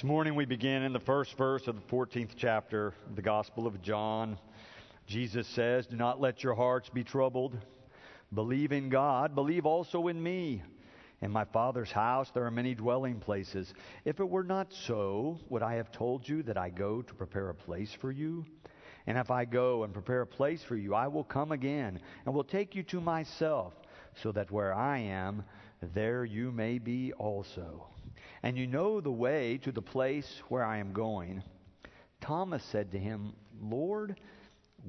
This morning we begin in the first verse of the 14th chapter of the Gospel of John. Jesus says, Do not let your hearts be troubled. Believe in God, believe also in me. In my Father's house there are many dwelling places. If it were not so, would I have told you that I go to prepare a place for you? And if I go and prepare a place for you, I will come again and will take you to myself, so that where I am, there you may be also. And you know the way to the place where I am going. Thomas said to him, Lord,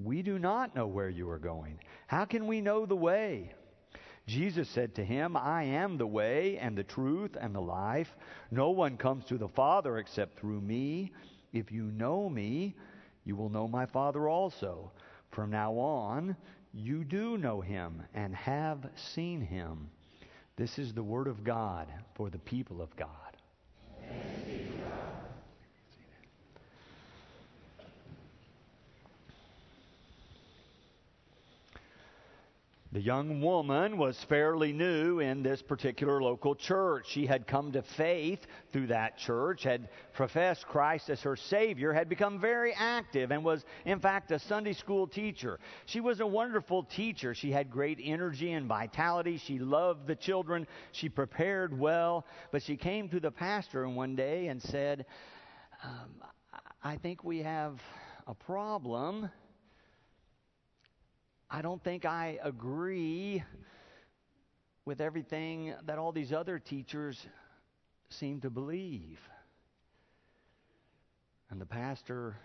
we do not know where you are going. How can we know the way? Jesus said to him, I am the way and the truth and the life. No one comes to the Father except through me. If you know me, you will know my Father also. From now on, you do know him and have seen him. This is the word of God for the people of God. The young woman was fairly new in this particular local church. She had come to faith through that church, had professed Christ as her Savior, had become very active, and was, in fact, a Sunday school teacher. She was a wonderful teacher. She had great energy and vitality. She loved the children. She prepared well. But she came to the pastor one day and said, um, I think we have a problem I don't think I agree with everything that all these other teachers seem to believe. And the pastor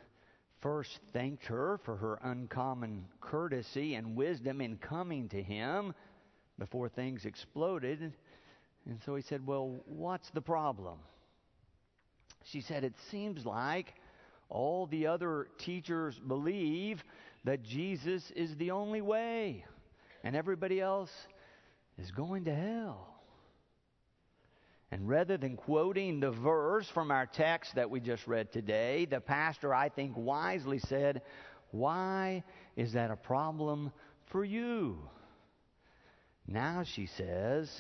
first thanked her for her uncommon courtesy and wisdom in coming to him before things exploded. And so he said, Well, what's the problem? She said, It seems like all the other teachers believe that Jesus is the only way and everybody else is going to hell. And rather than quoting the verse from our text that we just read today, the pastor, I think, wisely said, Why is that a problem for you? Now she says,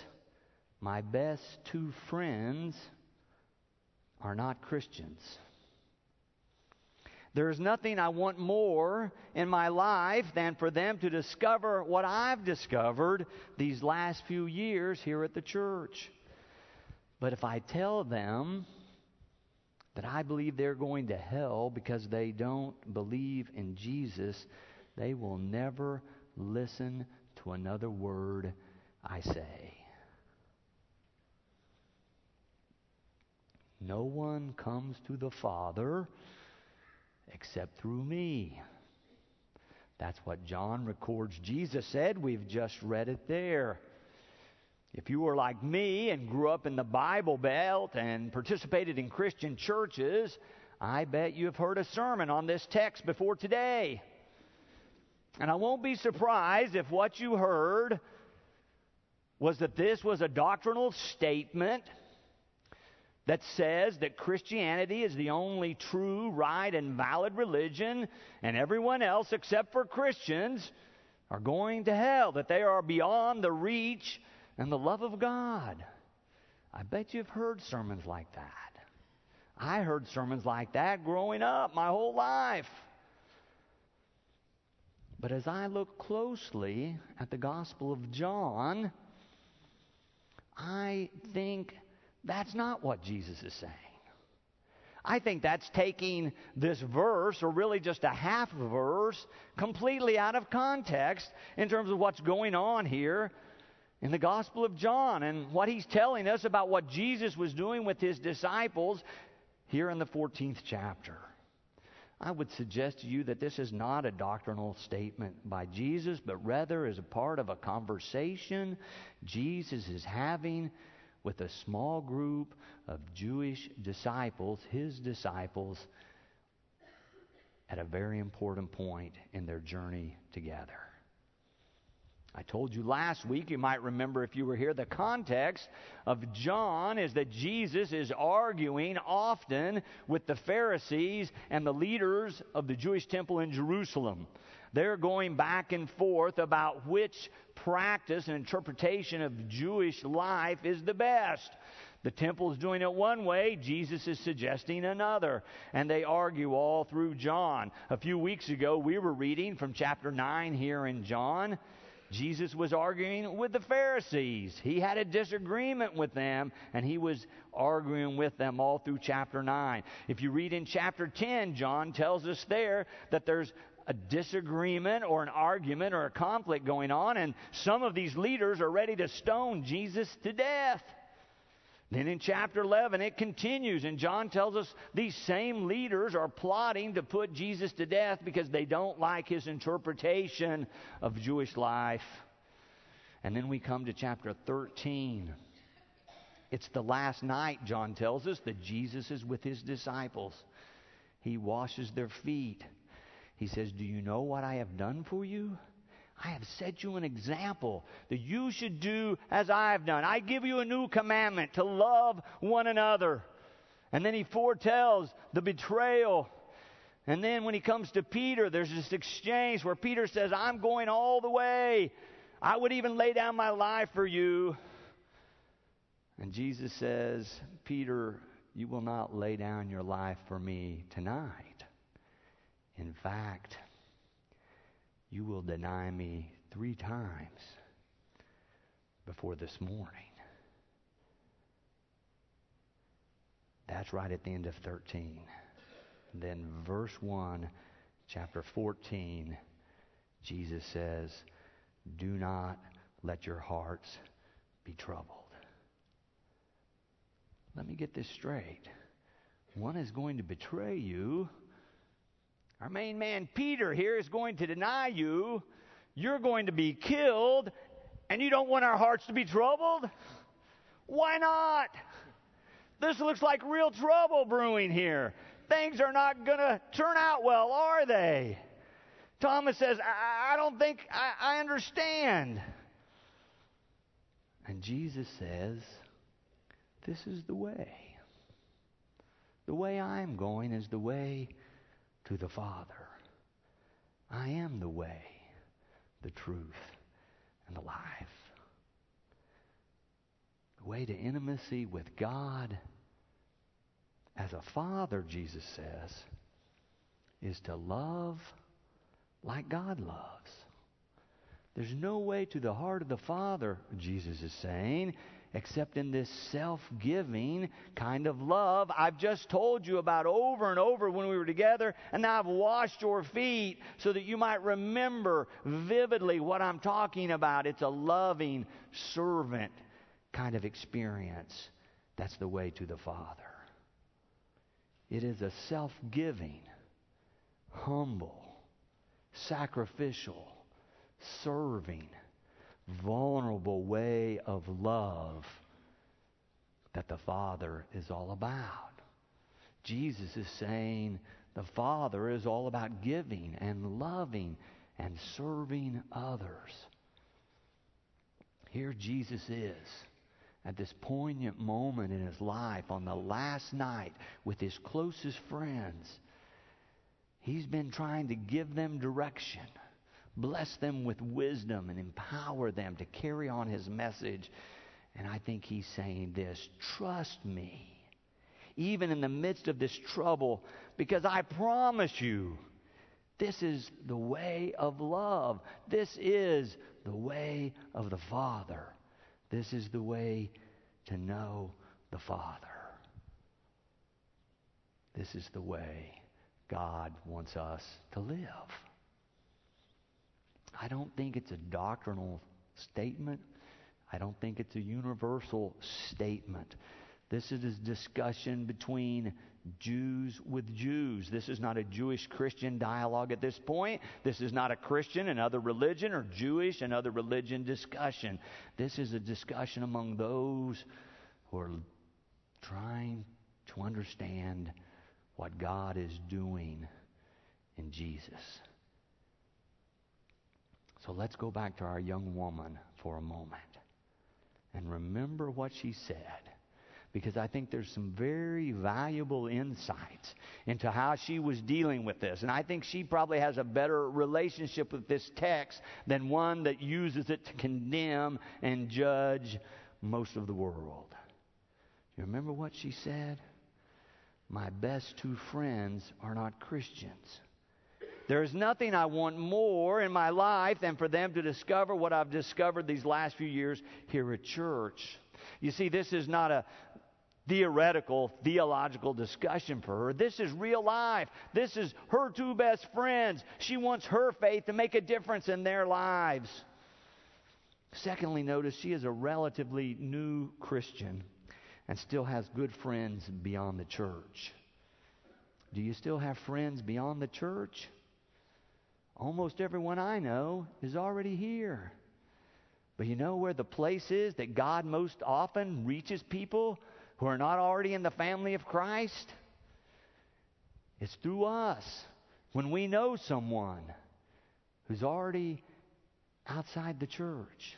My best two friends are not Christians. There's nothing I want more in my life than for them to discover what I've discovered these last few years here at the church. But if I tell them that I believe they're going to hell because they don't believe in Jesus, they will never listen to another word I say. No one comes to the Father except through me. That's what John records Jesus said. We've just read it there. If you were like me and grew up in the Bible Belt and participated in Christian churches, I bet you've heard a sermon on this text before today. And I won't be surprised if what you heard was that this was a doctrinal statement that says that Christianity is the only true, right, and valid religion, and everyone else except for Christians are going to hell, that they are beyond the reach and the love of God. I bet you've heard sermons like that. I heard sermons like that growing up my whole life. But as I look closely at the Gospel of John, I think that's not what Jesus is saying. I think that's taking this verse, or really just a half verse, completely out of context in terms of what's going on here in the Gospel of John and what he's telling us about what Jesus was doing with his disciples here in the 14th chapter. I would suggest to you that this is not a doctrinal statement by Jesus, but rather is a part of a conversation Jesus is having with a small group of Jewish disciples, his disciples, at a very important point in their journey together. I told you last week, you might remember if you were here, the context of John is that Jesus is arguing often with the Pharisees and the leaders of the Jewish temple in Jerusalem. They're going back and forth about which practice and interpretation of Jewish life is the best. The temple is doing it one way, Jesus is suggesting another. And they argue all through John. A few weeks ago, we were reading from chapter 9 here in John. Jesus was arguing with the Pharisees. He had a disagreement with them, and he was arguing with them all through chapter 9. If you read in chapter 10, John tells us there that there's a disagreement or an argument or a conflict going on, and some of these leaders are ready to stone Jesus to death. Then in chapter 11, it continues, and John tells us these same leaders are plotting to put Jesus to death because they don't like his interpretation of Jewish life. And then we come to chapter 13. It's the last night, John tells us, that Jesus is with his disciples. He washes their feet. He says, Do you know what I have done for you? I have set you an example that you should do as I have done. I give you a new commandment to love one another. And then he foretells the betrayal. And then when he comes to Peter, there's this exchange where Peter says, I'm going all the way. I would even lay down my life for you. And Jesus says, Peter, you will not lay down your life for me tonight. In fact, you will deny me three times before this morning. That's right at the end of 13. Then, verse 1, chapter 14, Jesus says, Do not let your hearts be troubled. Let me get this straight. One is going to betray you our main man, Peter, here is going to deny you. You're going to be killed, and you don't want our hearts to be troubled? Why not? This looks like real trouble brewing here. Things are not going to turn out well, are they? Thomas says, I, I don't think I, I understand. And Jesus says, This is the way. The way I'm going is the way to the Father. I am the way, the truth, and the life. The way to intimacy with God as a father, Jesus says, is to love like God loves. There's no way to the heart of the Father, Jesus is saying, except in this self giving kind of love I've just told you about over and over when we were together, and now I've washed your feet so that you might remember vividly what I'm talking about. It's a loving servant kind of experience. That's the way to the Father. It is a self giving, humble, sacrificial, serving vulnerable way of love that the Father is all about. Jesus is saying the Father is all about giving and loving and serving others. Here Jesus is at this poignant moment in his life on the last night with his closest friends. He's been trying to give them direction bless them with wisdom and empower them to carry on his message. And I think he's saying this trust me, even in the midst of this trouble, because I promise you, this is the way of love. This is the way of the Father. This is the way to know the Father. This is the way God wants us to live. I don't think it's a doctrinal statement. I don't think it's a universal statement. This is a discussion between Jews with Jews. This is not a Jewish Christian dialogue at this point. This is not a Christian and other religion or Jewish and other religion discussion. This is a discussion among those who are trying to understand what God is doing in Jesus. So let's go back to our young woman for a moment and remember what she said. Because I think there's some very valuable insights into how she was dealing with this. And I think she probably has a better relationship with this text than one that uses it to condemn and judge most of the world. You remember what she said? My best two friends are not Christians. There is nothing I want more in my life than for them to discover what I've discovered these last few years here at church. You see, this is not a theoretical, theological discussion for her. This is real life. This is her two best friends. She wants her faith to make a difference in their lives. Secondly, notice she is a relatively new Christian and still has good friends beyond the church. Do you still have friends beyond the church? Almost everyone I know is already here. But you know where the place is that God most often reaches people who are not already in the family of Christ? It's through us. When we know someone who's already outside the church.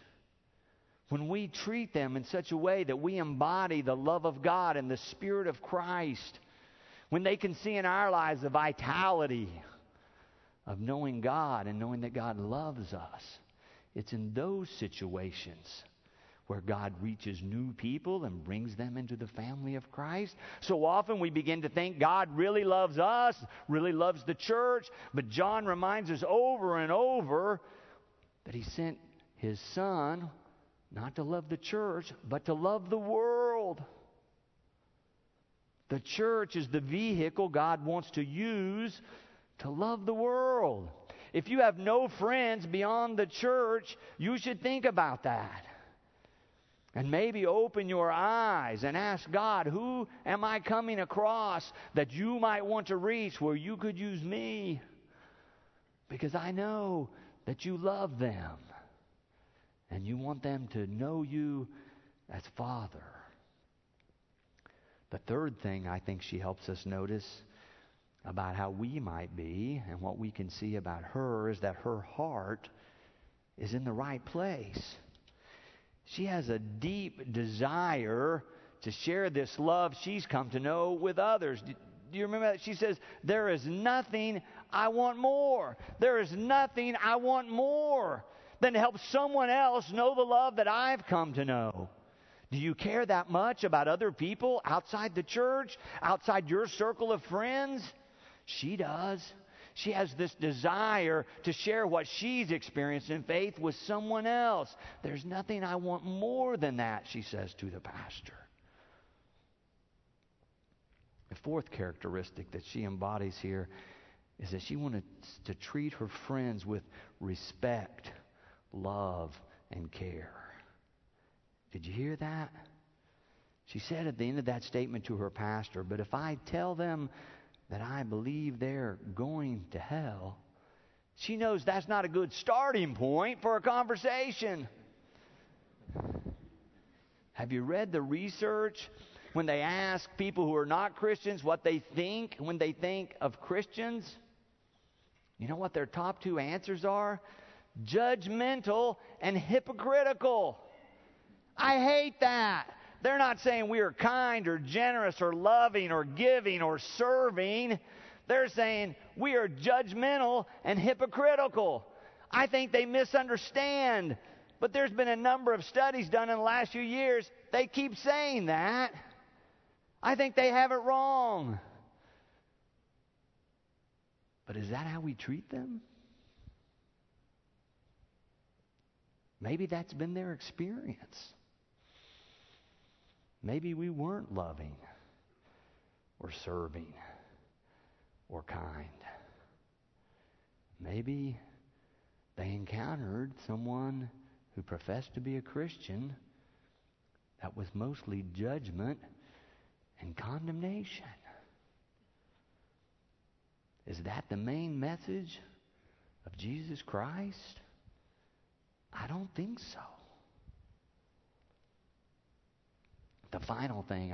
When we treat them in such a way that we embody the love of God and the Spirit of Christ. When they can see in our lives the vitality of knowing God and knowing that God loves us. It's in those situations where God reaches new people and brings them into the family of Christ. So often we begin to think God really loves us, really loves the church, but John reminds us over and over that he sent his son not to love the church, but to love the world. The church is the vehicle God wants to use to love the world. If you have no friends beyond the church, you should think about that. And maybe open your eyes and ask God, who am I coming across that you might want to reach where you could use me? Because I know that you love them and you want them to know you as Father. The third thing I think she helps us notice about how we might be and what we can see about her is that her heart is in the right place. She has a deep desire to share this love she's come to know with others. Do you remember that? She says, There is nothing I want more. There is nothing I want more than to help someone else know the love that I've come to know. Do you care that much about other people outside the church, outside your circle of friends? She does. She has this desire to share what she's experienced in faith with someone else. There's nothing I want more than that, she says to the pastor. The fourth characteristic that she embodies here is that she wanted to treat her friends with respect, love, and care. Did you hear that? She said at the end of that statement to her pastor, But if I tell them that I believe they're going to hell, she knows that's not a good starting point for a conversation. Have you read the research when they ask people who are not Christians what they think when they think of Christians? You know what their top two answers are? Judgmental and hypocritical. I hate that. They're not saying we are kind or generous or loving or giving or serving. They're saying we are judgmental and hypocritical. I think they misunderstand. But there's been a number of studies done in the last few years. They keep saying that. I think they have it wrong. But is that how we treat them? Maybe that's been their experience. Maybe we weren't loving or serving or kind. Maybe they encountered someone who professed to be a Christian that was mostly judgment and condemnation. Is that the main message of Jesus Christ? I don't think so. The final thing